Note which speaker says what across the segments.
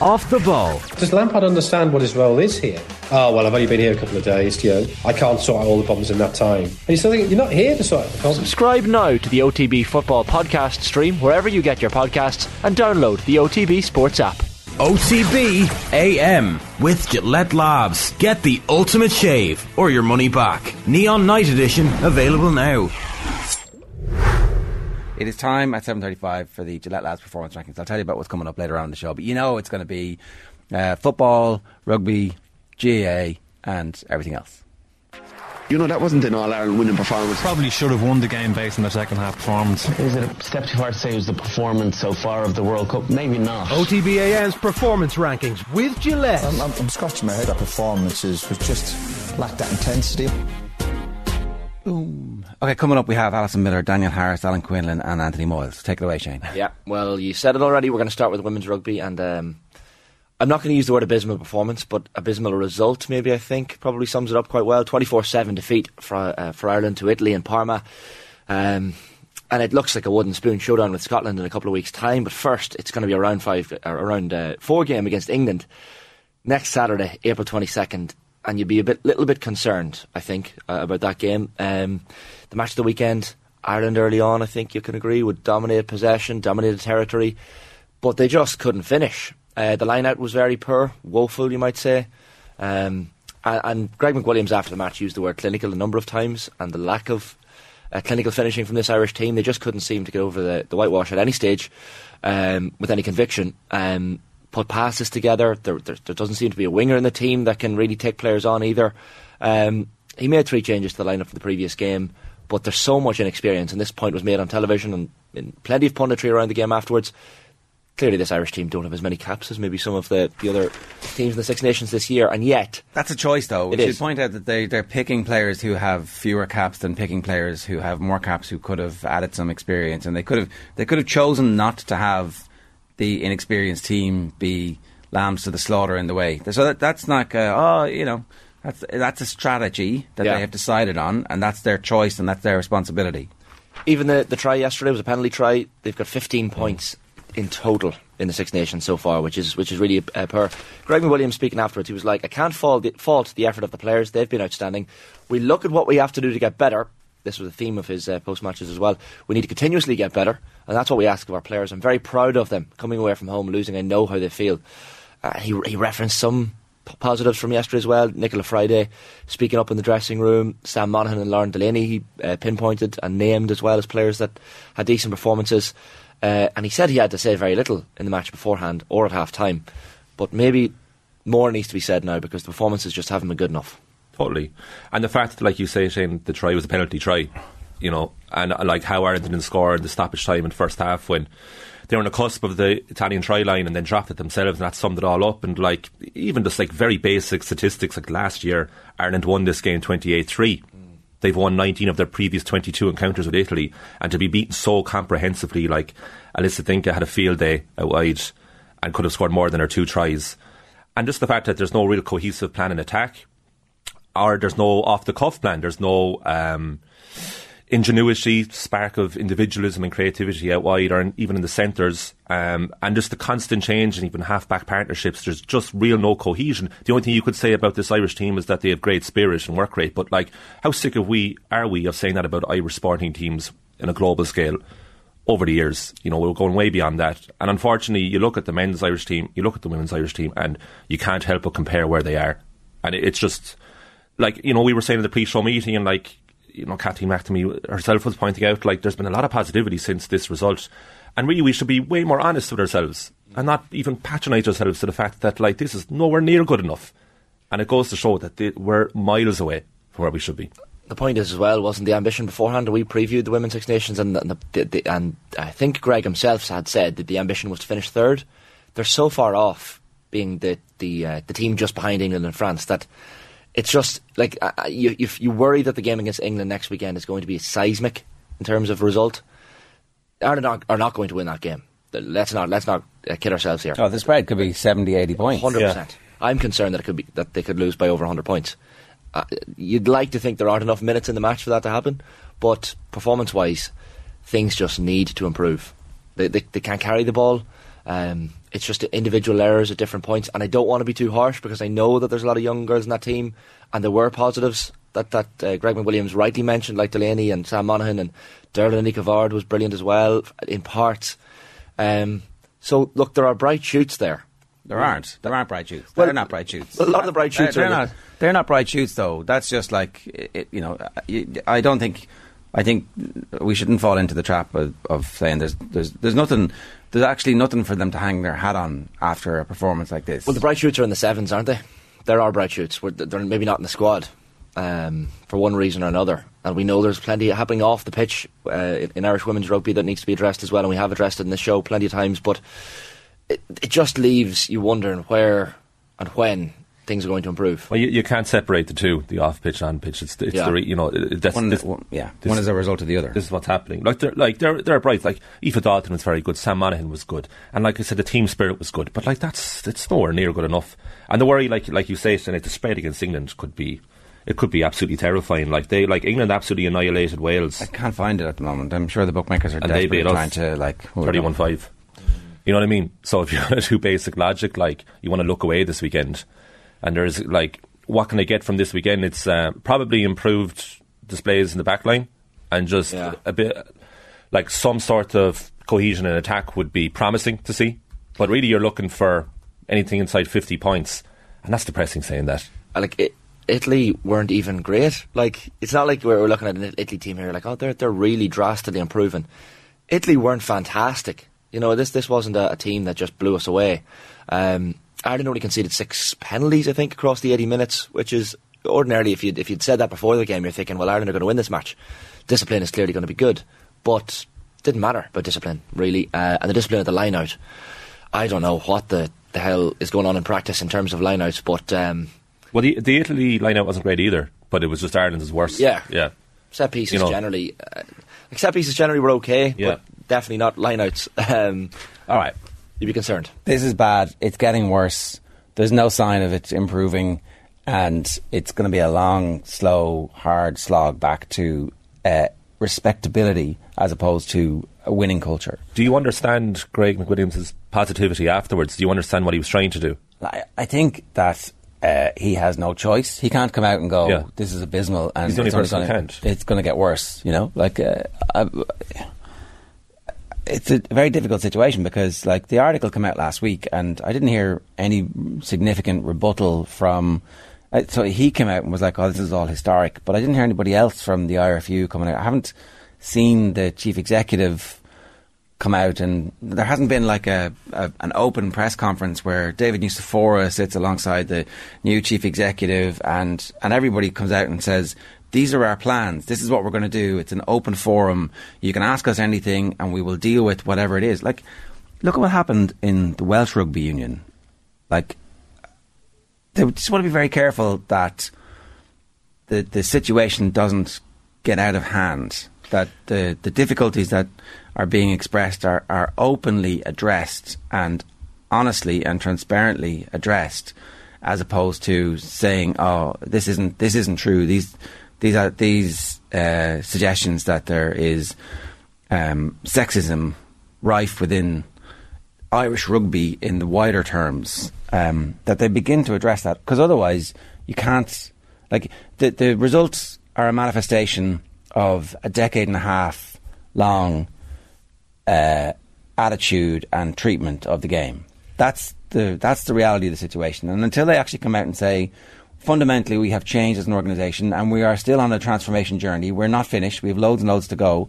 Speaker 1: Off the ball.
Speaker 2: Does Lampard understand what his role is here? Oh, well, I've only been here a couple of days, you know. I can't sort out all the problems in that time. And you still think you're not here to sort out the problems.
Speaker 3: Subscribe now to the OTB Football Podcast stream wherever you get your podcasts and download the OTB Sports app.
Speaker 1: OTB AM with Gillette Labs. Get the ultimate shave or your money back. Neon Night Edition available now.
Speaker 4: It is time at 7.35 for the Gillette Labs Performance Rankings. I'll tell you about what's coming up later on in the show, but you know it's going to be uh, football, rugby, GA, and everything else.
Speaker 5: You know, that wasn't an All Ireland winning performance.
Speaker 6: Probably should have won the game based on their second half performance.
Speaker 7: Is it a step too far to say it was the performance so far of the World Cup? Maybe not.
Speaker 8: OTB AM's performance rankings with Gillette.
Speaker 9: I'm, I'm, I'm scratching my head. That performance is, was just lacked that intensity.
Speaker 4: Boom. Okay, coming up we have Alison Miller, Daniel Harris, Alan Quinlan, and Anthony Moyles. Take it away, Shane.
Speaker 3: Yeah, well, you said it already. We're going to start with women's rugby, and um, I'm not going to use the word abysmal performance, but abysmal result, maybe I think, probably sums it up quite well. 24 7 defeat for, uh, for Ireland to Italy and Parma. Um, and it looks like a wooden spoon showdown with Scotland in a couple of weeks' time. But first, it's going to be a round five, uh, around uh, four game against England next Saturday, April 22nd and you'd be a bit, little bit concerned, I think, uh, about that game. Um, the match of the weekend, Ireland early on, I think you can agree, would dominate possession, dominate territory, but they just couldn't finish. Uh, the line out was very poor, woeful, you might say. Um, and, and, Greg McWilliams, after the match, used the word clinical a number of times, and the lack of uh, clinical finishing from this Irish team, they just couldn't seem to get over the, the whitewash at any stage um, with any conviction. Um, put passes together. There, there, there, doesn't seem to be a winger in the team that can really take players on either. Um, he made three changes to the lineup for the previous game, but there's so much inexperience, and this point was made on television and in plenty of punditry around the game afterwards. Clearly, this Irish team don't have as many caps as maybe some of the, the other teams in the Six Nations this year, and yet
Speaker 4: that's a choice, though. We should point out that they they're picking players who have fewer caps than picking players who have more caps who could have added some experience, and they could have they could have chosen not to have the inexperienced team be lambs to the slaughter in the way. So that, that's not, uh, oh, you know, that's that's a strategy that yeah. they have decided on, and that's their choice and that's their responsibility.
Speaker 3: Even the the try yesterday was a penalty try. They've got 15 points in total in the Six Nations so far, which is which is really uh, per. Greg Williams speaking afterwards, he was like, "I can't fault the, fault the effort of the players; they've been outstanding. We look at what we have to do to get better, this was the theme of his uh, post matches as well. We need to continuously get better, and that's what we ask of our players. I'm very proud of them coming away from home losing. I know how they feel. Uh, he, he referenced some p- positives from yesterday as well. Nichola Fryday speaking up in the dressing room. Sam Monaghan and Lauren Delaney he uh, pinpointed and named as well as players that had decent performances. Uh, and he said he had to say very little in the match beforehand or at half time. But maybe more needs to be said now because the performances just haven't been good enough
Speaker 10: totally. And the fact that, like you say, Shane, the try was a penalty try, you know, and uh, like how Ireland didn't score in the stoppage time in the first half when they were on the cusp of the Italian try line and then it themselves, and that summed it all up. And like even just like very basic statistics, like last year, Ireland won this game twenty eight three. They've won 19 of their previous 22 encounters with Italy, and to be beaten so comprehensively, like Alyssa D'Incà had a field day out wide and could have scored more than her two tries. And just the fact that there's no real cohesive plan in attack, or there's no off the cuff plan. There's no um, ingenuity, spark of individualism and creativity out wide, or in, even in the centres, um, and just the constant change and even half back partnerships. There's just real no cohesion. The only thing you could say about this Irish team is that they have great spirit and work rate. But like, how sick of we are we of saying that about Irish sporting teams in a global scale? Over the years, you know, we're going way beyond that. And unfortunately, you look at the men's Irish team, you look at the women's Irish team, and you can't help but compare where they are. And it's just, like you know we were saying in the pre-show meeting and like you know Kathleen McNamee herself was pointing out like there's been a lot of positivity since this result. And really we should be way more honest with ourselves and not even patronise ourselves to the fact that like this is nowhere near good enough. And it goes to show that they, we're miles away from where we should be.
Speaker 3: The point is as well wasn't the ambition beforehand we previewed the women's six nations and the, the, the, and I think Greg himself had said that the ambition was to finish third. They're so far off being the the uh, the team just behind England and France that it's just like uh, you, you, you worry that the game against England next weekend is going to be seismic in terms of result. Ireland are, are not going to win that game. Let's not let's not uh, kid ourselves here.
Speaker 4: Oh, the spread could be 70, 80 points.
Speaker 3: Hundred yeah. percent. I'm concerned that it could be that they could lose by over hundred points. Uh, you'd like to think there aren't enough minutes in the match for that to happen, but performance-wise, things just need to improve. They, they, they can't carry the ball. Um, it's just individual errors at different points. And I don't want to be too harsh because I know that there's a lot of young girls in that team, and there were positives that that uh, Greg McWilliams rightly mentioned, like Delaney and Sam Monaghan and Deirbhile Nic a Bháird was brilliant as well in parts. Um, so look, there are bright shoots there.
Speaker 4: There aren't. There aren't bright shoots.
Speaker 3: Well,
Speaker 4: they're not bright shoots.
Speaker 3: a lot of the bright shoots
Speaker 4: They're, they're not. They're not bright shoots, though. That's just like it, you know. I- I don't think. I think we shouldn't fall into the trap of, of saying there's there's there's nothing. There's actually nothing for them to hang their hat on after a performance like this.
Speaker 3: Well, the bright shoots are in the sevens, aren't they? There are bright shoots. They're maybe not in the squad um, for one reason or another. And we know there's plenty happening off the pitch uh, in, in Irish women's rugby that needs to be addressed as well. And we have addressed it in the show plenty of times. But it, it just leaves you wondering where and when things are going to improve.
Speaker 10: Well, you, you can't separate the two, the off pitch and pitch. It's, it's
Speaker 3: Yeah.
Speaker 10: the re, you know that's
Speaker 4: one,
Speaker 10: this,
Speaker 4: one- yeah,
Speaker 10: this-
Speaker 4: one is a result of the other.
Speaker 10: This is what's happening. Like they're like they're they're bright. Like Aoife Dalton was very good. Sam Monaghan was good, and like I said, the team spirit was good. But like that's it's nowhere near good enough. And the worry, like like you say, Sinead, the spread against England could be. It could be absolutely terrifying. Like they, like England, absolutely annihilated Wales.
Speaker 4: I can't find it at the moment. I'm sure the bookmakers are
Speaker 10: And they
Speaker 4: desperately
Speaker 10: beat
Speaker 4: trying to like
Speaker 10: Thirty-one five. You know what I mean? So if you want to do basic logic, like you want to look away this weekend, and there's like, what can I get from this weekend? It's uh, probably improved displays in the back line, and just
Speaker 3: Yeah.
Speaker 10: a bit like some sort of cohesion in attack would be promising to see. But really, you're looking for anything inside fifty points, and that's depressing saying that.
Speaker 3: Like it, Italy weren't even great. Like it's not like we're, we're looking at an Italy team here. Like oh, they're they're really drastically improving. Italy weren't fantastic. You know this this wasn't a, a team that just blew us away. Um, Ireland only conceded six penalties, I think, across the eighty minutes, which is ordinarily if you if you'd said that before the game, you're thinking, well, Ireland are going to win this match. Discipline is clearly going to be good, but didn't matter about discipline really, uh, and the discipline of the line out. I don't know what the, the hell is going on in practice in terms of line outs, but. Um,
Speaker 10: Well, the the Italy lineout wasn't great either, but it was just Ireland's worst.
Speaker 3: Yeah.
Speaker 10: yeah.
Speaker 3: set pieces
Speaker 10: You know-
Speaker 3: generally, uh, like set pieces generally were okay,
Speaker 10: Yeah.
Speaker 3: but definitely not lineouts. Um,
Speaker 4: All right,
Speaker 3: you'd be concerned.
Speaker 4: this is bad. It's getting worse. There's no sign of it improving, and it's going to be a long, slow, hard slog back to uh, respectability as opposed to a winning culture.
Speaker 10: Do you understand Greg McWilliams' positivity afterwards? Do you understand what he was trying to do?
Speaker 4: I, I think that uh, he has no choice. He can't come out and go,
Speaker 10: Yeah.
Speaker 4: "This is abysmal," and
Speaker 10: He's the only
Speaker 4: it's
Speaker 10: person who
Speaker 4: gonna-
Speaker 10: can't.
Speaker 4: It's going to get worse. You know, like uh, I, it's a very difficult situation because, like, the article came out last week, and I didn't hear any significant rebuttal from. Uh, so he came out and was like, "Oh, this is all historic," but I didn't hear anybody else from the IRFU coming out. I haven't seen the chief executive come out and there hasn't been like a, a an open press conference where David Nucifora sits alongside the new chief executive and and everybody comes out and says these are our plans this is what we're going to do it's an open forum you can ask us anything and we will deal with whatever it is like look at what happened in the Welsh Rugby Union like they just want to be very careful that the the situation doesn't get out of hand. That the the difficulties that are being expressed are, are openly addressed and honestly and transparently addressed, as opposed to saying, "Oh, this isn't this isn't true." These these are these uh, suggestions that there is um, sexism rife within Irish rugby in the wider terms, um, that they begin to address that because otherwise you can't. Like the the results are a manifestation of a decade and a half long uh, attitude and treatment of the game. That's the that's the reality of the situation. And until they actually come out and say, fundamentally, we have changed as an organisation and we are still on a transformation journey. We're not finished. We have loads and loads to go.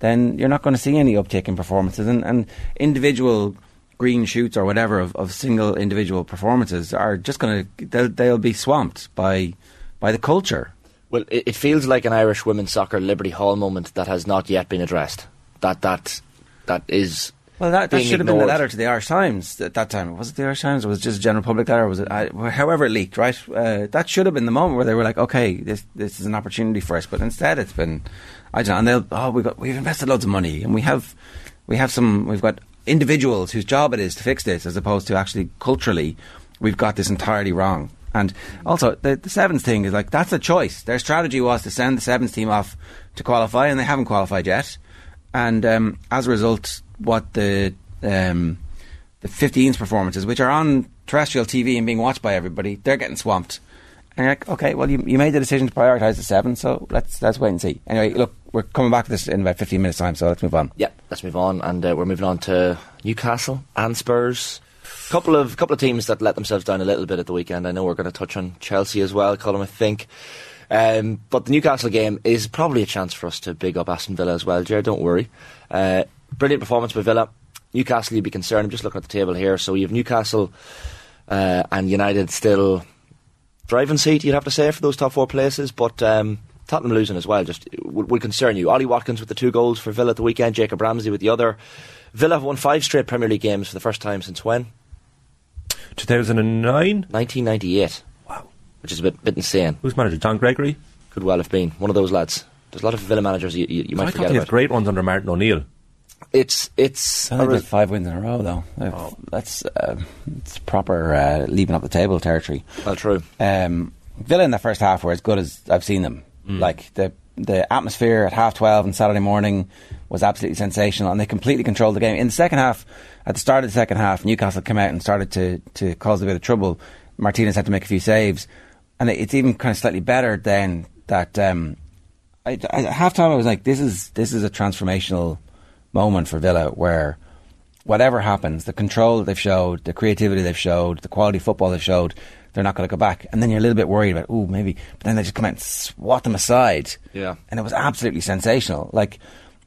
Speaker 4: Then you're not going to see any uptick in performances and, and individual green shoots or whatever of, of single individual performances are just going to they'll, they'll be swamped by by the culture.
Speaker 3: Well, it, it feels like an Irish women's soccer Liberty Hall moment that has not yet been addressed. That that that is.
Speaker 4: Well, that, that should have been the letter to the Irish Times at that time. Was it the Irish Times or was it just a general public letter? Was it, I, however it leaked, right? Uh, that should have been the moment where they were like, okay, this this is an opportunity for us. But instead, it's been, I don't know, and they'll, oh, we've, got, we've invested loads of money and we have, we have some, we've got individuals whose job it is to fix this as opposed to actually culturally, we've got this entirely wrong. And also, the, the sevens thing is like, that's a choice. Their strategy was to send the sevens team off to qualify and they haven't qualified yet. And um, as a result, what the um, the 15s performances, which are on terrestrial TV and being watched by everybody, they're getting swamped. And like, okay, well, you, you made the decision to prioritise the seven, so let's let's wait and see. Anyway, look, we're coming back to this in about 15 minutes' time, so let's move on.
Speaker 3: Yeah, let's move on, and uh, we're moving on to Newcastle and Spurs. Couple of couple of teams that let themselves down a little bit at the weekend. I know we're going to touch on Chelsea as well, Colm. I think. Um, but the Newcastle game is probably a chance for us to big up Aston Villa as well, Jared. Don't worry. Uh, brilliant performance by Villa. Newcastle, you'd be concerned. I'm just looking at the table here. So you have Newcastle uh, and United still driving seat, you'd have to say, for those top four places. But um, Tottenham losing as well just would, would concern you. Ollie Watkins with the two goals for Villa at the weekend, Jacob Ramsey with the other. Villa have won five straight Premier League games for the first time since when?
Speaker 10: 2009?
Speaker 3: 1998.
Speaker 10: Wow.
Speaker 3: Which is a bit, bit insane.
Speaker 10: Who's manager? John Gregory?
Speaker 3: Could well have been. One of those lads. There's a lot of Villa managers you, you, you might
Speaker 10: I
Speaker 3: forget
Speaker 10: thought he
Speaker 3: about.
Speaker 10: had great ones under Martin O'Neill.
Speaker 3: It's it's
Speaker 4: I
Speaker 3: a
Speaker 4: think
Speaker 3: re-
Speaker 4: five wins in a row, though. Oh. That's uh, it's proper uh, leaving up the table territory.
Speaker 3: well true.
Speaker 4: Um, Villa in the first half were as good as I've seen them. Like the the atmosphere at half twelve on Saturday morning was absolutely sensational, and they completely controlled the game. In the second half, at the start of the second half, Newcastle came out and started to to cause a bit of trouble. Martinez had to make a few saves, and it's even kind of slightly better than that. Um, I, I, at half time, I was like, "This is this is a transformational moment for Villa where." Whatever happens, the control that they've showed, the creativity they've showed, the quality of football they've showed, they're not going to go back. And then you're a little bit worried about, oh, maybe. But then they just come out and swat them aside.
Speaker 3: Yeah.
Speaker 4: And it was absolutely sensational. Like,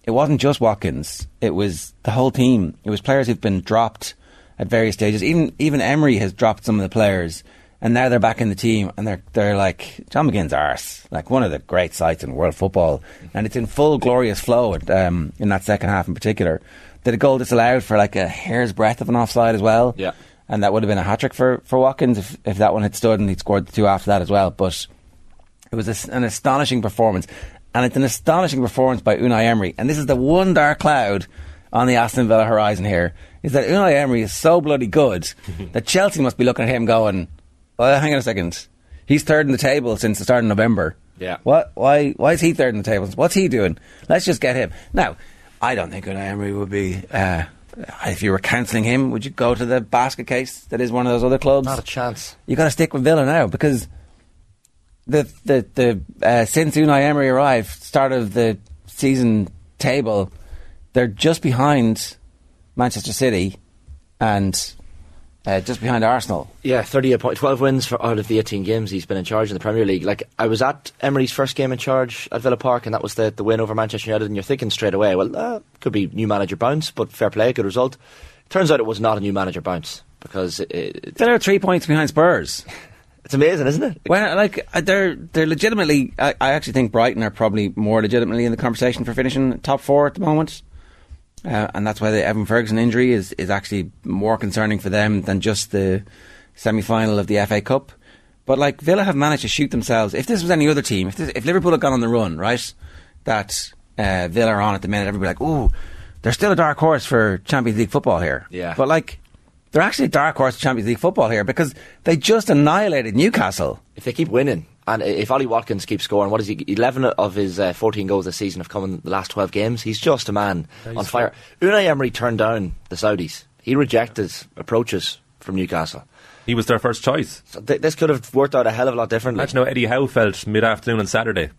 Speaker 4: it wasn't just Watkins, it was the whole team. It was players who've been dropped at various stages. Even even Emery has dropped some of the players. And now they're back in the team, and they're they're like John McGinn's arse, like one of the great sights in world football, and it's in full glorious flow at, um, in that second half in particular. Did a goal disallowed for like a hair's breadth of an offside as well,
Speaker 3: Yeah.
Speaker 4: and that would have been a hat trick for, for Watkins if, if that one had stood and he'd scored the two after that as well. But it was a, an astonishing performance, and it's an astonishing performance by Unai Emery. And this is the one dark cloud on the Aston Villa horizon here is that Unai Emery is so bloody good that Chelsea must be looking at him going, "Well, hang on a second, he's third in the table since the start of November.
Speaker 3: Yeah.
Speaker 4: what? Why? Why is he third in the table? What's he doing? Let's just get him now." I don't think Unai Emery would be. Uh, if you were cancelling him, would you go to the basket case that is one of those other clubs?
Speaker 3: Not a chance.
Speaker 4: you got to stick with Villa now because the the the uh, since Unai Emery arrived, start of the season table, they're just behind Manchester City and uh, just behind Arsenal.
Speaker 3: Yeah, 38 point, 12 wins for out of the 18 games he's been in charge in the Premier League. Like, I was at Emery's first game in charge at Villa Park, and that was the, the win over Manchester United, and you're thinking straight away, well, uh, could be new manager bounce, but fair play, a good result. Turns out it was not a new manager bounce, because it, it,
Speaker 4: They're three points behind Spurs.
Speaker 3: it's amazing, isn't it?
Speaker 4: Well, like uh, they're they're legitimately. I, I actually think Brighton are probably more legitimately in the conversation for finishing top four at the moment, uh, and that's why the Evan Ferguson injury is is actually more concerning for them than just the semi final of the FA Cup. But like Villa have managed to shoot themselves. If this was any other team, if this, if Liverpool had gone on the run, right, that uh, Villa are on at the minute, everybody like, ooh, they're still a dark horse for Champions League football here.
Speaker 3: Yeah.
Speaker 4: but like. They're actually a dark horse for Champions League football here because they just annihilated Newcastle.
Speaker 3: If they keep winning, and if Ollie Watkins keeps scoring, what is he? 11 of his uh, 14 goals this season have come in the last 12 games. He's just a man on fire. Unai Emery turned down the Saudis. He rejected approaches from Newcastle.
Speaker 10: He was their first choice.
Speaker 3: So th- this could have worked out a hell of a lot differently.
Speaker 10: Imagine how Eddie Howe felt mid afternoon on Saturday.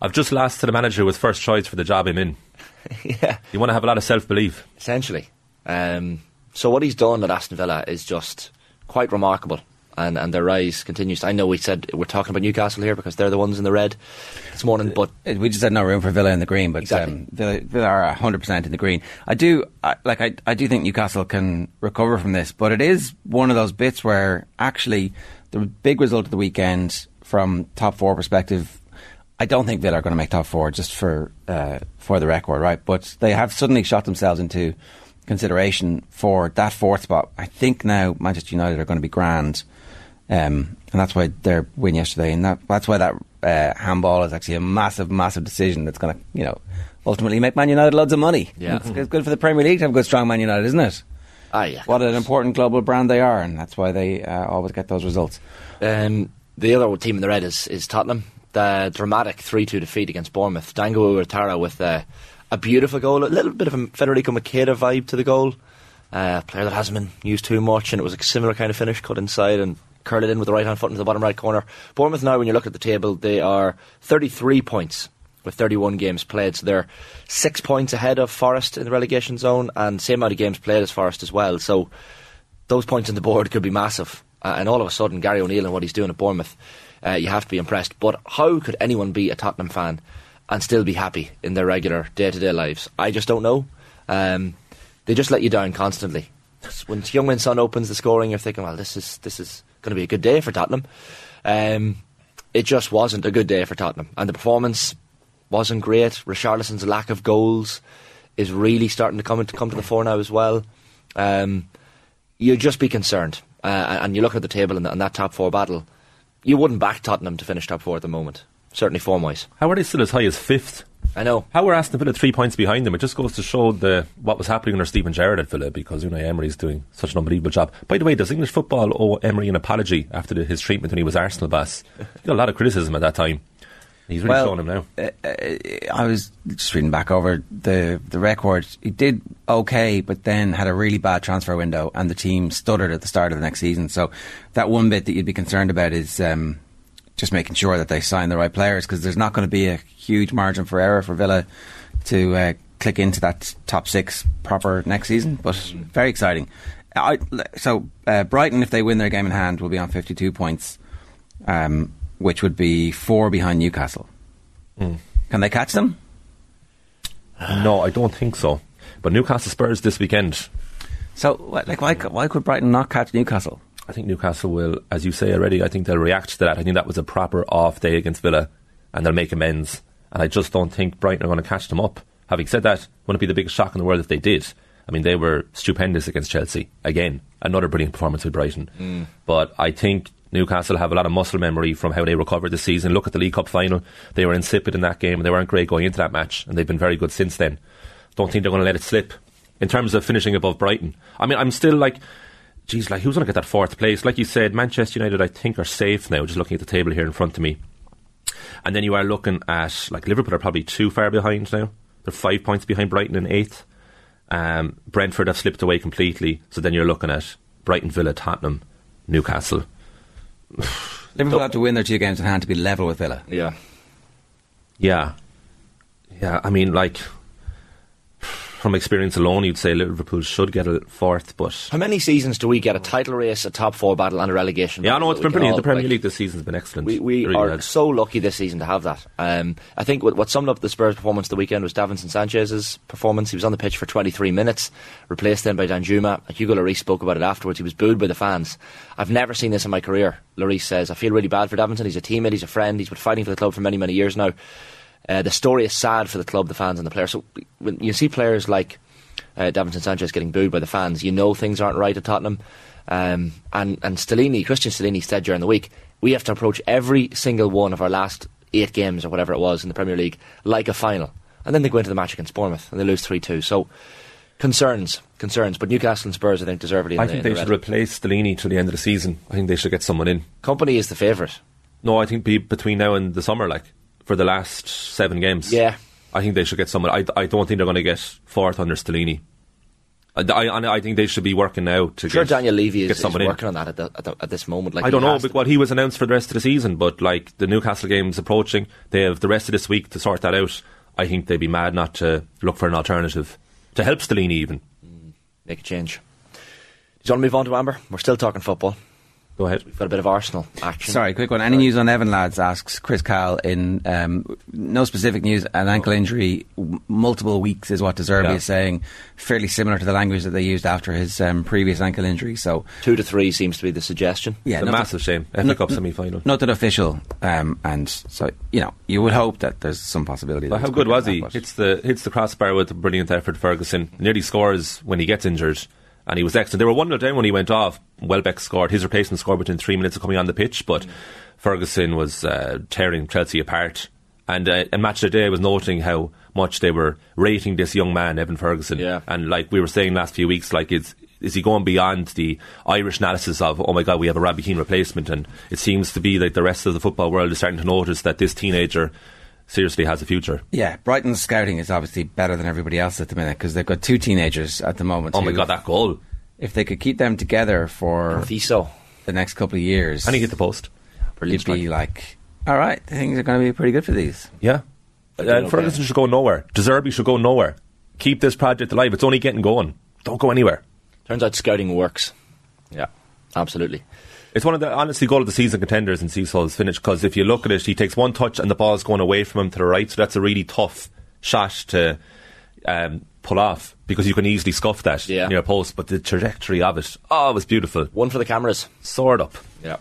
Speaker 10: I've just lost to the manager who was first choice for the job I'm in.
Speaker 3: yeah,
Speaker 10: You want to have a lot of self belief.
Speaker 3: essentially. Um, so what he's done at Aston Villa is just quite remarkable. And, and their rise continues. I know we said we're talking about Newcastle here because they're the ones in the red this morning, but
Speaker 4: Uh, We just had no room for Villa in the green, but
Speaker 3: Exactly.
Speaker 4: um, Villa, Villa are hundred percent in the green. I do I, like. I, I do think Newcastle can recover from this, but it is one of those bits where actually the big result of the weekend, from top four perspective, I don't think Villa are going to make top four. Just for uh, for the record, right? But they have suddenly shot themselves into consideration for that fourth spot. I think now Manchester United are going to be grand. Um, and that's why their win yesterday, and that, that's why that uh, handball is actually a massive, massive decision that's going to, you know, ultimately make Man United loads of money.
Speaker 3: Yeah.
Speaker 4: it's, it's good for the Premier League to have a good, strong Man United, isn't it?
Speaker 3: ah, yeah.
Speaker 4: What an important global brand they are, and that's why they uh, always get those results.
Speaker 3: Um, the other team in the red is, is Tottenham. The dramatic 3 2 defeat against Bournemouth. Dango Ouattara with uh, a beautiful goal, a little bit of a Federico Macheda vibe to the goal. Uh, player that hasn't been used too much, and it was a similar kind of finish, cut inside and curl it in with the right hand foot into the bottom right corner. Bournemouth now, when you look at the table, they are 33 points with 31 games played. So they're six points ahead of Forest in the relegation zone and same amount of games played as Forest as well. So those points on the board could be massive. Uh, and all of a sudden, Gary O'Neill and what he's doing at Bournemouth, uh, you have to be impressed. But how could anyone be a Tottenham fan and still be happy in their regular day to day lives? I just don't know. Um, they just let you down constantly. When Heung-min Son opens the scoring, you're thinking, well, this is this is going to be a good day for Tottenham. Um, it just wasn't a good day for Tottenham, and the performance wasn't great. Richarlison's lack of goals is really starting to come into, come to the fore now as well. Um, you'd just be concerned, uh, and you look at the table and, that top four battle. You wouldn't back Tottenham to finish top four at the moment, certainly form wise.
Speaker 10: How are they still as high as fifth?
Speaker 3: I know.
Speaker 10: How were Aston Villa three points behind them? It just goes to show the what was happening under Steven Gerrard at Villa because Unai is doing such an unbelievable job. By the way, does English football owe Emery an apology after the, his treatment when he was Arsenal boss? He got a lot of criticism at that time. He's really
Speaker 4: well,
Speaker 10: showing him now.
Speaker 4: Uh, uh, I was just reading back over the the record. He did okay, but then had a really bad transfer window, and the team stuttered at the start of the next season. So that one bit that you'd be concerned about is um, just making sure that they sign the right players because there's not going to be a huge margin for error for Villa to uh, click into that top six proper next season. But very exciting. I, so uh, Brighton, if they win their game in hand, will be on 52 points. Um, which would be four behind Newcastle. Mm. Can they catch them?
Speaker 10: No, I don't think so. But Newcastle Spurs this weekend.
Speaker 4: So, like, why, why could Brighton not catch Newcastle?
Speaker 10: I think Newcastle will, as you say already, I think they'll react to that. I think that was a proper off day against Villa and they'll make amends. And I just don't think Brighton are going to catch them up. Having said that, wouldn't it be the biggest shock in the world if they did? I mean, they were stupendous against Chelsea. Again, another brilliant performance with Brighton. Mm. But I think Newcastle have a lot of muscle memory from how they recovered this season. Look at the League Cup final. They were insipid in that game and they weren't great going into that match, and they've been very good since then. Don't think they're going to let it slip. In terms of finishing above Brighton, I mean, I'm still like, geez, like, who's going to get that fourth place? Like you said, Manchester United, I think, are safe now, just looking at the table here in front of me. And then you are looking at, like, Liverpool are probably too far behind now. They're five points behind Brighton in eighth. Um, Brentford have slipped away completely. So then you're looking at Brighton, Villa, Tottenham, Newcastle.
Speaker 4: Liverpool have to win their two games in hand to be level with Villa.
Speaker 3: Yeah.
Speaker 10: Yeah. Yeah, I mean, like, from experience alone, you'd say Liverpool should get a fourth. But
Speaker 3: how many seasons do we get a title race, a top four battle, and a relegation?
Speaker 10: Yeah, I know it's been pretty brilliant. The Premier like, League this season's been excellent.
Speaker 3: We, we really are so lucky this season to have that. Um, I think what, what, summed up the Spurs' performance the weekend was Davinson Sanchez's performance. He was on the pitch for 23 minutes, replaced then by Danjuma. Hugo Lloris spoke about it afterwards. He was booed by the fans. I've never seen this in my career. Lloris says, "I feel really bad for Davinson. He's a teammate. He's a friend. He's been fighting for the club for many, many years now." Uh, the story is sad for the club, the fans, and the players. So when you see players like uh, Davinson Sanchez getting booed by the fans. You know things aren't right at Tottenham. Um, and, and Stellini, Christian Stellini said during the week, we have to approach every single one of our last eight games or whatever it was in the Premier League like a final. And then they go into the match against Bournemouth and they lose 3 2. So, concerns, concerns. But Newcastle and Spurs, I think, deservedly.
Speaker 10: I think
Speaker 3: the,
Speaker 10: they should replace Stellini till the end of the season. I think they should get someone in.
Speaker 3: Kompany is the favourite.
Speaker 10: No, I think be between now and the summer, like for the last seven games.
Speaker 3: Yeah,
Speaker 10: I think they should get someone. I, I don't think they're going to get fourth under Stellini. I, I, I, think they should be working now to
Speaker 3: sure
Speaker 10: get,
Speaker 3: Daniel Levy
Speaker 10: is,
Speaker 3: is working in. on that at, the, at, the, at, this moment. Like
Speaker 10: I don't know, but what he was announced for the rest of the season, but like the Newcastle game's approaching, they have the rest of this week to sort that out. I think they'd be mad not to look for an alternative to help Stellini even.
Speaker 3: Mm, make a change. Do you want to move on to Amber? We're still talking football.
Speaker 10: Go ahead.
Speaker 3: We've got a bit of Arsenal action.
Speaker 4: Sorry, quick one. Any Sorry. news on Evan lads? Asks Chris Kyle. In um, no specific news, an ankle injury, multiple weeks is what De Zerbi yeah. is saying. Fairly similar to the language that they used after his um, previous ankle injury. So
Speaker 3: two to three seems to be the suggestion.
Speaker 10: Yeah, it's a massive shame. FA Cup semi final.
Speaker 4: Nothing official, um, and so you know you would hope that there's some possibility.
Speaker 10: Well, how good was he? Hits the hits the crossbar with a brilliant effort. Ferguson nearly scores when he gets injured and he was excellent. They were 1 0 down when he went off. Welbeck scored. His replacement scored within three minutes of coming on the pitch, but mm. Ferguson was uh, tearing Chelsea apart. And uh, in Match of the Day, I was noting how much they were rating this young man, Evan Ferguson.
Speaker 3: Yeah.
Speaker 10: And like we were saying last few weeks, like is is he going beyond the Irish analysis of oh my god we have a Robbie Keane replacement? And it seems to be that the rest of the football world is starting to notice that this teenager seriously has a future.
Speaker 4: Yeah, Brighton's scouting is obviously better than everybody else at the minute because they've got two teenagers at the moment.
Speaker 10: Oh my
Speaker 4: who-
Speaker 10: god, that goal!
Speaker 4: If they could keep them together for
Speaker 3: Fiso.
Speaker 4: the next couple of years,
Speaker 10: And he hit the post.
Speaker 3: Brilliant
Speaker 4: you'd be like, all right, things are going to be pretty good for these.
Speaker 10: Yeah.
Speaker 3: doing
Speaker 10: Uh,
Speaker 3: okay.
Speaker 10: Ferguson should go nowhere. De Zerbi should go nowhere. Keep this project alive. It's only getting going. Don't go anywhere.
Speaker 3: Turns out scouting works. Yeah, absolutely.
Speaker 10: It's one of the honestly goal of the season contenders Enciso's finish because if you look at it, he takes one touch and the ball's going away from him to the right. So that's a really tough shot to um, pull off because you can easily scuff that
Speaker 3: Yeah.
Speaker 10: near a post. But the trajectory of it, oh, it was beautiful.
Speaker 3: One for the cameras.
Speaker 10: Soared up.
Speaker 3: Yeah.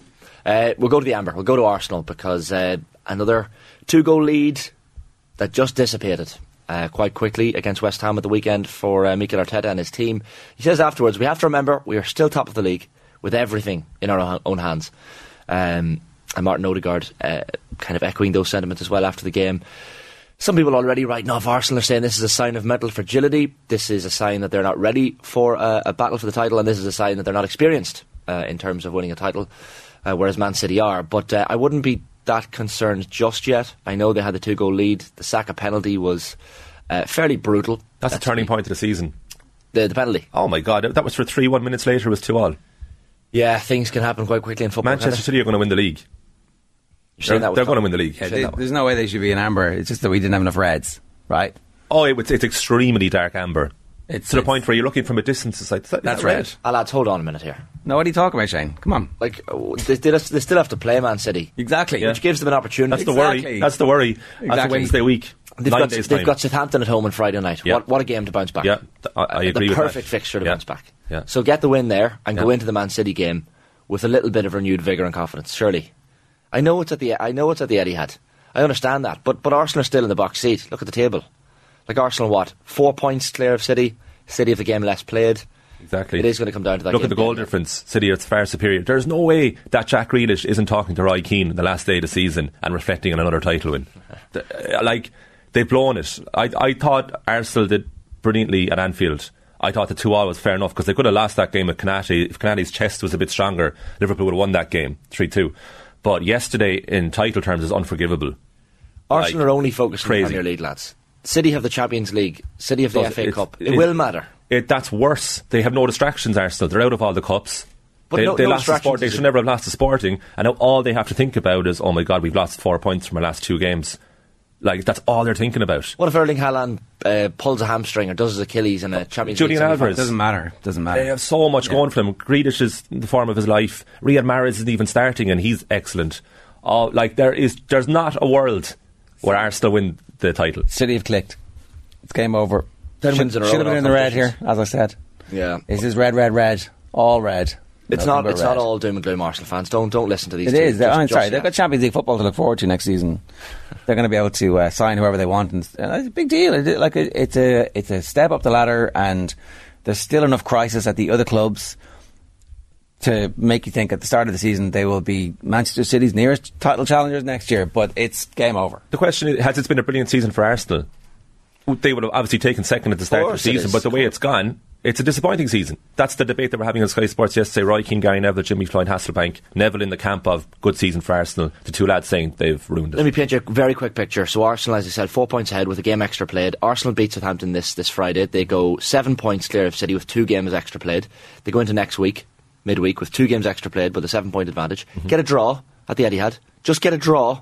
Speaker 3: Uh, we'll go to the Amber. We'll go to Arsenal because uh, another two goal lead that just dissipated uh, quite quickly against West Ham at the weekend for uh, Mikel Arteta and his team. He says afterwards, we have to remember we are still top of the league with everything in our own- hands. Um, and Martin Odegaard uh, kind of echoing those sentiments as well after the game. Some people already writing off Arsenal are saying this is a sign of mental fragility. This is a sign that they're not ready for a, a battle for the title, and this is a sign that they're not experienced uh, in terms of winning a title, uh, whereas Man City are. But uh, I wouldn't be that concerned just yet. I know they had the two goal lead. The Saka penalty was uh, fairly brutal.
Speaker 10: That's the turning point of the season.
Speaker 3: The, the penalty.
Speaker 10: Oh my god, that was for three. One minutes later, it was two all.
Speaker 3: Yeah, things can happen quite quickly in football.
Speaker 10: Manchester City are going to win the league.
Speaker 3: they? You're
Speaker 10: They're,
Speaker 3: saying that with
Speaker 10: they're going to win the league.
Speaker 4: Yeah, they- there's no way they should be in amber. It's just that we didn't have enough reds, right?
Speaker 10: Oh, it, it's extremely dark amber.
Speaker 4: It's
Speaker 10: to the
Speaker 4: it's-
Speaker 10: point where you're looking from a distance. It's like is that- is
Speaker 4: That's
Speaker 10: that
Speaker 4: red.
Speaker 3: Ah, lads, hold on a minute here.
Speaker 4: No, what are you talking about, Shane? Come on.
Speaker 3: Like uh, they, they, they still have to play Man City,
Speaker 4: Exactly.
Speaker 3: which gives them an opportunity.
Speaker 10: That's the worry. That's the worry. That's a Wednesday week.
Speaker 3: They've, got, they've got Southampton at home on Friday night.
Speaker 10: Yeah.
Speaker 3: What, what a game to bounce back.
Speaker 10: Yeah, I- I agree
Speaker 3: The
Speaker 10: with that.
Speaker 3: perfect fixture to
Speaker 10: Yeah.
Speaker 3: bounce back.
Speaker 10: Yeah.
Speaker 3: So get the win there and go into the Man City game with a little bit of renewed vigour and confidence, surely. I know it's at the I know it's at the Etihad. I understand that. But but Arsenal are still in the box seat. Look at the table. Like Arsenal what? Four points clear of City. City have the game less played.
Speaker 10: Exactly.
Speaker 3: It is going to come down to that
Speaker 10: Look
Speaker 3: game
Speaker 10: at the goal
Speaker 3: again.
Speaker 10: difference. City are far superior. There's no way that Jack Grealish isn't talking to Roy Keane the last day of the season and reflecting on another title win. Uh, like they've blown it. I I thought Arsenal did brilliantly at Anfield. I thought the two all was fair enough because they could have lost that game with Konaté. If Konaté's chest was a bit stronger, Liverpool would have won that game three two. But yesterday, in title terms, is unforgivable.
Speaker 3: Arsenal
Speaker 10: Like,
Speaker 3: are only focused on the. Premier League, lads. City have the Champions League. City have the
Speaker 10: Does-
Speaker 3: FA
Speaker 10: it's-
Speaker 3: Cup. It,
Speaker 10: it-
Speaker 3: will matter.
Speaker 10: It, that's worse. They have no distractions, Arsenal. They're out of all the cups.
Speaker 3: But
Speaker 10: they
Speaker 3: no-
Speaker 10: they
Speaker 3: no
Speaker 10: lost
Speaker 3: distractions
Speaker 10: sport. They should never have lost to Sporting. And now all they have to think about is, oh my god, we've lost four points from our last two games. Like that's all they're thinking about.
Speaker 3: What if Erling Haaland uh, pulls a hamstring or does his Achilles in a Champions
Speaker 10: Julian
Speaker 3: League semi-final?
Speaker 10: Alvarez.
Speaker 4: Doesn't matter. Doesn't matter.
Speaker 10: They have so much going for them. Grealish is in the form of his life. Riyad Mahrez isn't even starting, and he's excellent. Oh, like there is, there's not a world where Arsenal win the title.
Speaker 4: City have clicked. It's game over.
Speaker 3: Ten
Speaker 4: should,
Speaker 3: wins in a row
Speaker 4: should have been in the red here, as I said.
Speaker 3: Yeah.
Speaker 4: This is red, red, red. All red.
Speaker 3: It's not. It's
Speaker 4: red.
Speaker 3: not all doom and gloom. Arsenal fans, don't don't listen to these.
Speaker 4: It
Speaker 3: two.
Speaker 4: is.
Speaker 3: Just-
Speaker 4: I'm
Speaker 3: just
Speaker 4: sorry.
Speaker 3: yet.
Speaker 4: They've got Champions League football to look forward to next season. They're going to be able to uh, sign whoever they want, and uh, it's a big deal. It, like it, it's a it's a step up the ladder, and there's still enough crisis at the other clubs to make you think at the start of the season they will be Manchester City's nearest title challengers next year. But it's game over.
Speaker 10: The question is, has it been a brilliant season for Arsenal? They would have obviously taken second at the start of,
Speaker 3: course
Speaker 10: the season, but the way it's gone, it's a disappointing season. That's the debate that we're having on Sky Sports yesterday. Roy Keane, Gary Neville, Jimmy Floyd, Hasselbaink, Neville in the camp of good season for Arsenal. The two lads saying they've ruined it.
Speaker 3: Let me paint you a very quick picture. So Arsenal, as I said, four points ahead with a game extra played. Arsenal beat Southampton this this Friday. They go seven points clear of City with two games extra played. They go into next week, midweek, with two games extra played, but a seven point advantage.
Speaker 10: Mm-hmm.
Speaker 3: Get a draw at the Etihad. Just get a draw,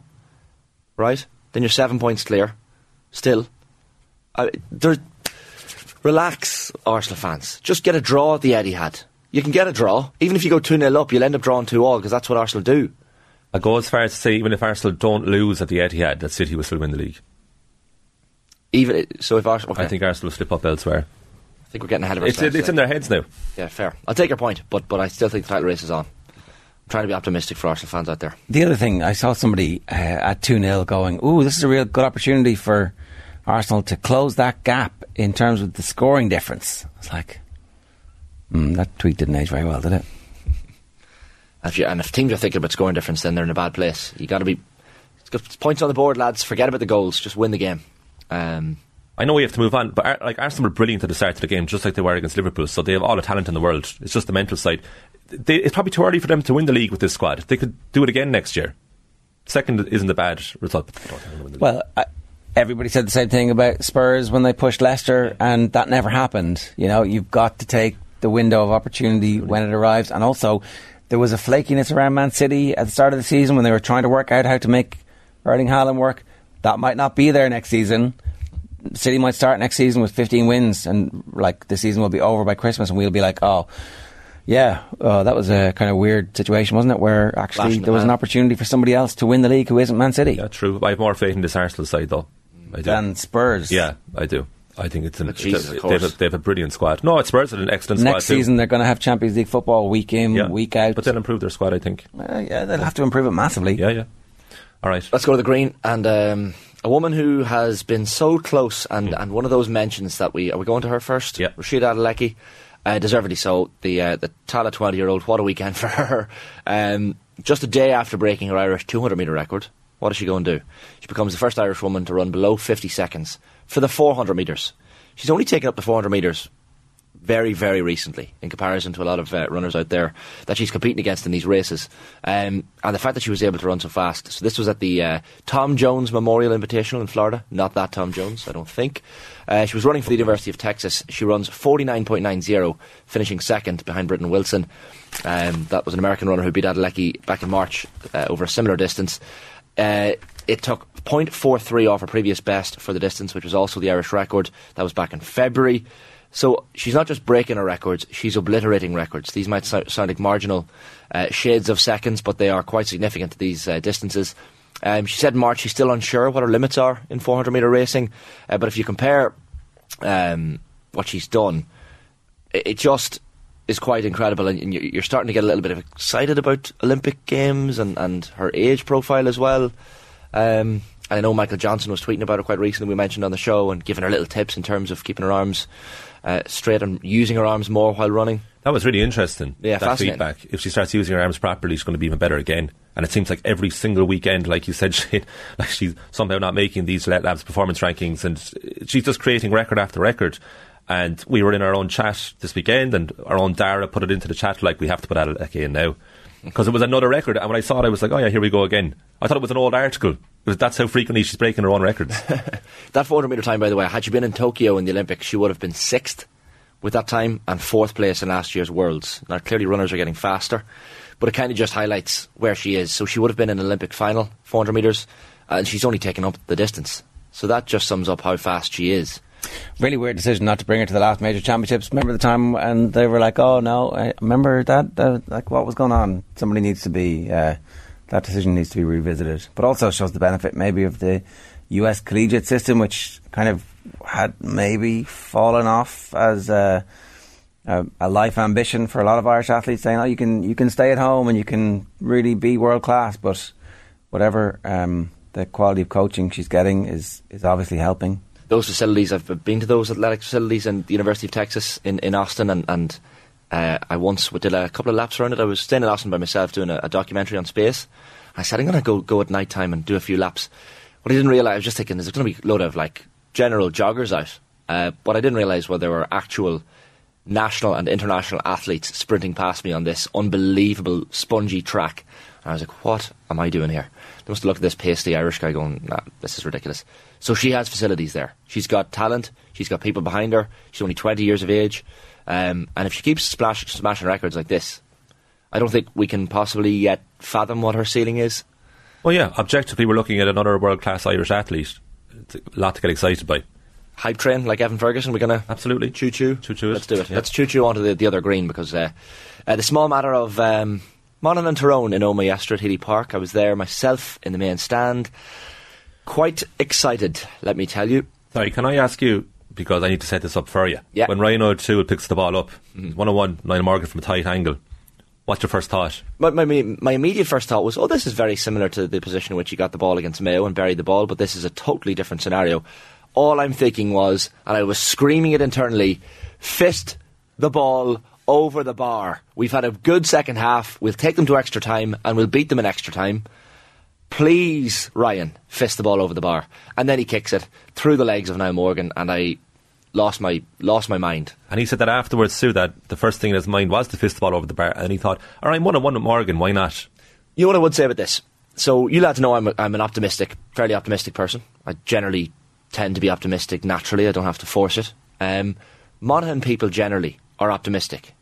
Speaker 3: right? Then you're seven points clear. Still, uh, there's relax, Arsenal fans. Just get a draw at the Etihad. You can get a draw. Even if you go 2 0 up, you'll end up drawing 2 all because that's what Arsenal do.
Speaker 10: I go as far as to say, even if Arsenal don't lose at the Etihad, that City will still win the league.
Speaker 3: Even So if Arsenal. Okay.
Speaker 10: I think Arsenal will slip up elsewhere.
Speaker 3: I think we're getting ahead of ourselves.
Speaker 10: it's in their heads now.
Speaker 3: Yeah, fair. I'll take your point, but but I still think the title race is on. I'm trying to be optimistic for Arsenal fans out there.
Speaker 4: The other thing, I saw somebody uh, at 2 0 going, Ooh, this is a real good opportunity for Arsenal to close that gap in terms of the scoring difference. It's like, mm, that tweet didn't age very well, did it?
Speaker 3: And if you and if teams are thinking about scoring difference, then they're in a bad place. You got to be it's points on the board, lads. Forget about the goals. Just win the game. Um,
Speaker 10: I know we have to move on, but Ar- like Arsenal were brilliant at the start of the game, just like they were against Liverpool. So they have all the talent in the world. It's just the mental side. They, it's probably too early for them to win the league with this squad. They could do it again next year. Second isn't a bad result. but I don't win the league.
Speaker 4: Well, I, everybody said the same thing about Spurs when they pushed Leicester, and that never happened. You know, you've got to take the window of opportunity when it arrives, and also there was a flakiness around Man City at the start of the season when they were trying to work out how to make Erling Haaland work. That might not be there next season. City might start next season with 15 wins, and like the season will be over by Christmas, and we'll be like, oh. Yeah, uh, that was a kind of weird situation, wasn't it? Where actually
Speaker 3: the
Speaker 4: there was an opportunity for somebody else to win the league who isn't Man City
Speaker 10: Yeah, true. I have more faith in this Arsenal side, though. I do.
Speaker 4: than Spurs.
Speaker 10: yeah, I do. I think it's an,
Speaker 3: But Jesus,
Speaker 10: they,
Speaker 3: of
Speaker 10: they have a,
Speaker 3: course.
Speaker 10: they have a brilliant squad. No, it's Spurs are an excellent
Speaker 4: Next
Speaker 10: squad too.
Speaker 4: season they're going to have Champions League football week in,
Speaker 10: yeah.
Speaker 4: week out.
Speaker 10: But they'll improve their squad, I think.
Speaker 4: Uh, yeah, they'll have to improve it massively.
Speaker 10: Yeah, yeah. All right.
Speaker 3: Let's go to the green and um, a woman who has been so close and, and one of those mentions that we are we going to her first?
Speaker 10: Yeah.
Speaker 3: Rhasidat Adeleke, uh, deservedly so. The uh, the Tallaght twenty year old, what a weekend for her. Um, just a day after breaking her Irish two hundred metre record, what does she go and do? She becomes the first Irish woman to run below fifty seconds for the four hundred metres. She's only taken up the four hundred metres very, very recently in comparison to a lot of uh, runners out there that she's competing against in these races. Um, and the fact that she was able to run so fast. So this was at the uh, Tom Jones Memorial Invitational in Florida. Not that Tom Jones, I don't think. Uh, she was running for the University of Texas. She runs 49.90, finishing second behind Britton Wilson. Um, that was an American runner who beat Adeleke back in March uh, over a similar distance. Uh, it took 0.43 off her previous best for the distance, which was also the Irish record. That was back in February. So she's not just breaking her records, she's obliterating records. These might so- sound like marginal uh, shades of seconds, but they are quite significant to these uh, distances. Um, she said in March she's still unsure what her limits are in 400 metre racing, uh, but if you compare um, what she's done, it, it just is quite incredible, and, you're starting to get a little bit of excited about Olympic Games and, and her age profile as well. Um, and I know Michael Johnson was tweeting about her quite recently. We mentioned on the show and giving her little tips in terms of keeping her arms uh, straight and using her arms more while running.
Speaker 10: That was really interesting.
Speaker 3: Yeah,
Speaker 10: that feedback. If she starts using her arms properly, she's going to be even better again. And it seems like every single weekend, like you said, Shane, like she's somehow not making these Let Labs performance rankings, and she's just creating record after record. And we were in our own chat this weekend, and our own Dara put it into the chat like we have to put Adeleke in now because it was another record. And when I saw it, I was like, oh yeah, here we go again. I thought it was an old article. Was, that's how frequently she's breaking her own records.
Speaker 3: That 400 metre time, by the way, had she been in Tokyo in the Olympics, she would have been sixth with that time and fourth place in last year's Worlds. Now, clearly, runners are getting faster, but it kind of just highlights where she is. So she would have been in an Olympic final, 400 metres, and she's only taken up the distance. So that just sums up how fast she is.
Speaker 4: Really weird decision not to bring her to the last major championships. Remember the time and they were like, "Oh no, I remember that? Uh, like what was going on? Somebody needs to be uh, that decision needs to be revisited." But also shows the benefit maybe of the U.S. collegiate system, which kind of had maybe fallen off as a, a, a life ambition for a lot of Irish athletes, saying, "Oh, you can you can stay at home and you can really be world class," but whatever um, the quality of coaching she's getting is is obviously helping.
Speaker 3: Those facilities, I've been to those athletic facilities in the University of Texas in, in Austin, and, and uh, I once did a couple of laps around it. I was staying in Austin by myself doing a, a documentary on space. I said, I'm going to go, go at night time and do a few laps. What I didn't realise, I was just thinking, there's going to be a load of like general joggers out. Uh, what I didn't realise was there were actual national and international athletes sprinting past me on this unbelievable spongy track. And I was like, what am I doing here? They must have looked at this pasty Irish guy going, nah, this is ridiculous. So she has facilities there. She's got talent. She's got people behind her. She's only 20 years of age. Um, and if she keeps splash, smashing records like this, I don't think we can possibly yet fathom what her ceiling is.
Speaker 10: well, yeah, objectively, we're looking at another world class Irish athlete. It's a lot to get excited by.
Speaker 3: Hype train like Evan Ferguson, we're going to
Speaker 10: Absolutely.
Speaker 3: choo choo.
Speaker 10: Choo choo.
Speaker 3: Let's do it.
Speaker 10: Yeah.
Speaker 3: Let's choo choo onto the, the other green because uh, uh, the small matter of um, Monaghan and Tyrone in Omagh yesterday at Healy Park. I was there myself in the main stand. Quite excited, let me tell you.
Speaker 10: Sorry, can I ask you, because I need to set this up for you.
Speaker 3: Yeah.
Speaker 10: When Ryan O'Toole picks the ball up, mm-hmm. one on one, Niall Morgan from a tight angle, what's your first thought?
Speaker 3: My, my, my immediate first thought was, oh, this is very similar to the position in which he got the ball against Mayo and buried the ball, but this is a totally different scenario. All I'm thinking was, and I was screaming it internally, fist the ball over the bar. We've had a good second half. We'll take them to extra time and we'll beat them in extra time. Please, Ryan, fist the ball over the bar. And then he kicks it through the legs of Niall Morgan, and I lost my lost my mind.
Speaker 10: And he said that afterwards too, that the first thing in his mind was to fist the ball over the bar, and he thought, all right, one on one with Morgan, why not?
Speaker 3: You know what I would say about this? So you lads know I'm, a, I'm an optimistic, fairly optimistic person. I generally tend to be optimistic naturally. I don't have to force it. Um, Monaghan people generally are optimistic.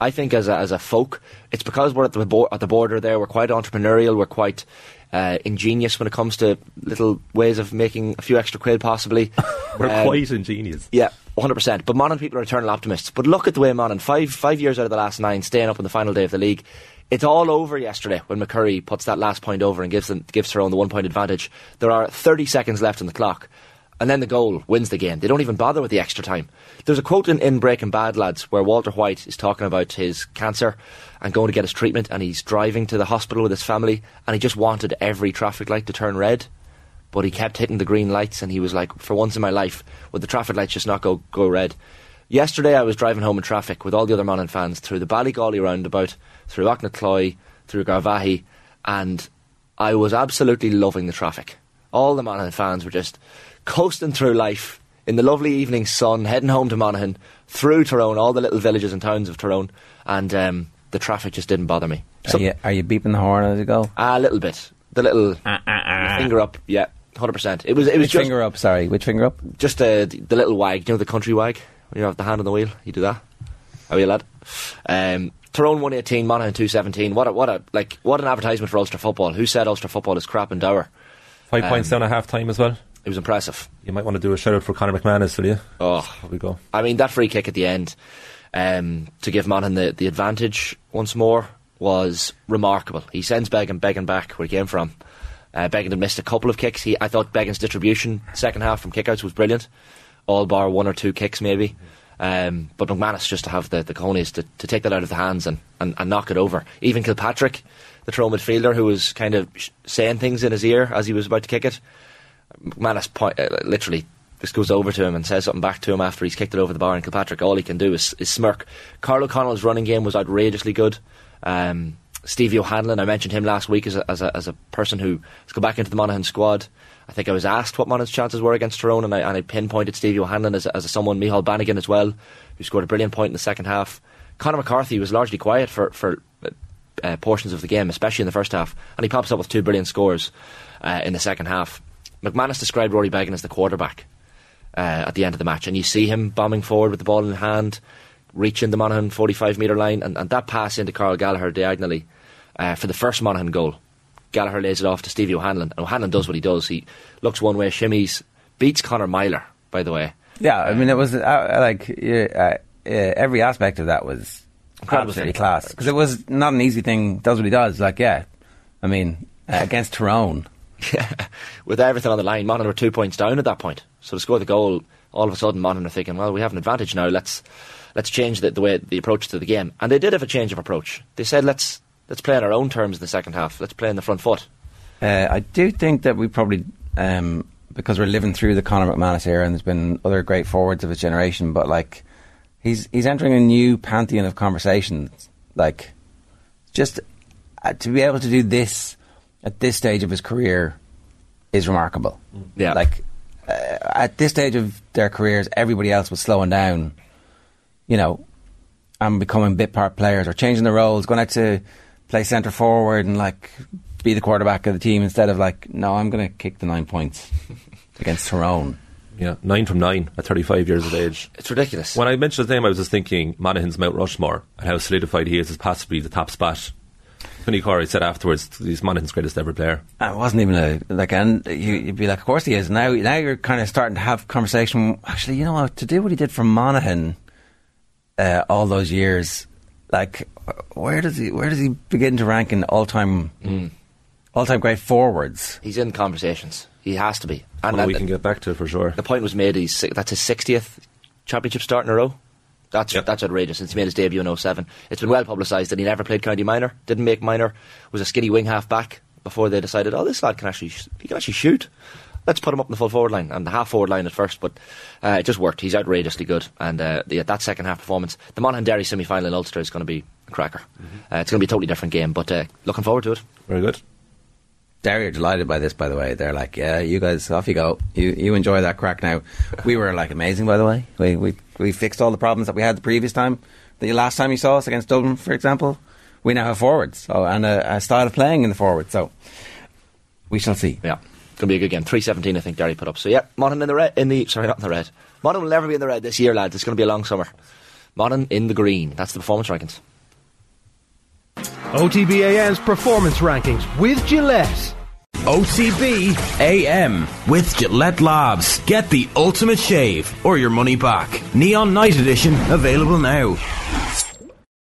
Speaker 3: I think as a, as a folk, it's because we're at the, bo- at the border there. We're quite entrepreneurial. We're quite uh, ingenious when it comes to little ways of making a few extra quid, possibly.
Speaker 10: We're
Speaker 3: Um,
Speaker 10: quite ingenious.
Speaker 3: yeah, 100%. But Monaghan people are eternal optimists. But look at the way Monaghan, five, five years out of the last nine, staying up on the final day of the league. It's all over yesterday when McCurry puts that last point over and gives them, gives Tyrone the one point advantage. There are 30 seconds left on the clock. And then the goal wins the game. They don't even bother with the extra time. There's a quote in, in Breaking Bad, lads, where Walter White is talking about his cancer and going to get his treatment, and he's driving to the hospital with his family, and he just wanted every traffic light to turn red but he kept hitting the green lights and he was like, for once in my life, would the traffic lights just not go, go red? Yesterday I was driving home in traffic with all the other Monaghan fans through the Ballygawley roundabout, through Aughnacloy, through Garvaghy, and I was absolutely loving the traffic. All the Monaghan fans were just coasting through life in the lovely evening sun, heading home to Monaghan, through Tyrone, all the little villages and towns of Tyrone, and um, the traffic just didn't bother me.
Speaker 4: Are you, are you beeping the horn as you go?
Speaker 3: A little bit. The little finger up, yeah, hundred percent. It was it was
Speaker 4: Which
Speaker 3: just
Speaker 4: finger up? Sorry, which finger up?
Speaker 3: just uh, the, the little wag, you know, the country wag. You have the hand on the wheel, you do that. How are you, lad? Um, Tyrone one eighteen, Monaghan two seventeen. What a what a like what an advertisement for Ulster football. Who said Ulster football is crap and dour?
Speaker 10: Five
Speaker 3: Um,
Speaker 10: points down at half time as well.
Speaker 3: It was impressive.
Speaker 10: You might want to do a shout out for Conor McManus, will you?
Speaker 3: Oh,
Speaker 10: There we go.
Speaker 3: I mean, that free kick at the end um, to give Monaghan the, the advantage once more was remarkable. He sends Beggan Beggan back where he came from. Uh, Beggan had missed a couple of kicks. He, I thought Beggan's distribution second half from kickouts was brilliant, all bar one or two kicks maybe. Um, but McManus just to have the, the cojones to, to take that out of the hands and, and, and knock it over. Even Kilpatrick, the throw midfielder, who was kind of saying things in his ear as he was about to kick it, McManus point, uh, literally just goes over to him and says something back to him after he's kicked it over the bar. And Kilpatrick, all he can do is, is smirk. Karl O'Connell's running game was outrageously good. Um, Stevie O'Hanlon, I mentioned him last week as a, as a, as a person who has come back into the Monaghan squad. I think I was asked what Monaghan's chances were against Tyrone, and I, and I pinpointed Stevie O'Hanlon as, as a someone, Micheál Bannigan as well, who scored a brilliant point in the second half. Conor McCarthy was largely quiet for, for uh, portions of the game, especially in the first half, and he pops up with two brilliant scores uh, in the second half. McManus described Rory Beggan as the quarterback uh, at the end of the match, and you see him bombing forward with the ball in hand, reaching the Monaghan 45 metre line, and, and that pass into Karl Gallagher diagonally uh, for the first Monaghan goal. Gallagher lays it off to Stevie O'Hanlon, and O'Hanlon does what he does. He looks one way, shimmies, beats Conor Meyler, by the way.
Speaker 4: Yeah, I mean, it was like every aspect of that was
Speaker 3: Incredible
Speaker 4: absolutely class because it was not an easy thing. Does what he does. Like, yeah, I mean, uh, against Tyrone, Yeah,
Speaker 3: with everything on the line, Monaghan were two points down at that point. So to score the goal, all of a sudden Monaghan are thinking, well, we have an advantage now. Let's let's change the, the way the approach to the game. And they did have a change of approach. They said, let's let's play on our own terms in the second half. Let's play in the front foot.
Speaker 4: Uh, I do think that we probably, um, because we're living through the Conor McManus era, and there's been other great forwards of his generation, but like he's he's entering a new pantheon of conversations. Like, just uh, to be able to do this at this stage of his career is remarkable.
Speaker 3: Yeah.
Speaker 4: like uh, at this stage of their careers, everybody else was slowing down. You know, and becoming bit part players or changing their roles, going out to play centre forward and like be the quarterback of the team instead of like, no, I'm going to kick the nine points against Tyrone.
Speaker 10: Yeah, nine from nine at 35 years of age.
Speaker 3: It's ridiculous.
Speaker 10: When I mentioned his name, I was just thinking Monaghan's Mount Rushmore and how solidified he is as possibly the top spot. Vinny Corey said afterwards, he's Monaghan's greatest ever player.
Speaker 4: Uh, It wasn't even a like, and you, you'd be like, of course he is. Now, now you're kind of starting to have conversation. Actually, you know what? To do what he did for Monaghan uh, all those years, like, where does he where does he begin to rank in all time all time great forwards?
Speaker 3: He's in conversations. He has to be. And,
Speaker 10: Well, we can get back to it for sure.
Speaker 3: the point was made. He's that's his sixtieth championship start in a row. That's
Speaker 10: Yep.
Speaker 3: that's outrageous. Since he made his debut in 07. It's been well publicised that he never played county minor. Didn't make minor. Was a skinny wing half back before they decided, oh, this lad can actually he can actually shoot. Let's put him up in the full forward line and the half forward line at first, but uh, it just worked. He's outrageously good, and uh, the, that second half performance, the Monaghan Derry semi final in Ulster is going to be a cracker. Uh, it's going to be a totally different game, but uh, looking forward to it.
Speaker 10: Very good.
Speaker 4: Derry are delighted by this, by the way. They're like, yeah, you guys, off you go. You you enjoy that crack now. We were like amazing, by the way. We we we fixed all the problems that we had the previous time. The last time you saw us against Dublin, for example, we now have forwards so, and a, a style of playing in the forwards. So we shall see.
Speaker 3: Yeah, gonna be a good game. Three seventeen, I think Derry put up. So yeah, Monaghan in the red. In the sorry, not in the red. Monaghan will never be in the red this year, lads. It's gonna be a long summer. Monaghan in the green. That's the performance rankings.
Speaker 8: OTB AM's performance rankings with Gillette.
Speaker 1: OTB AM with Gillette Labs. Get the ultimate shave or your money back. Neon Night Edition available now.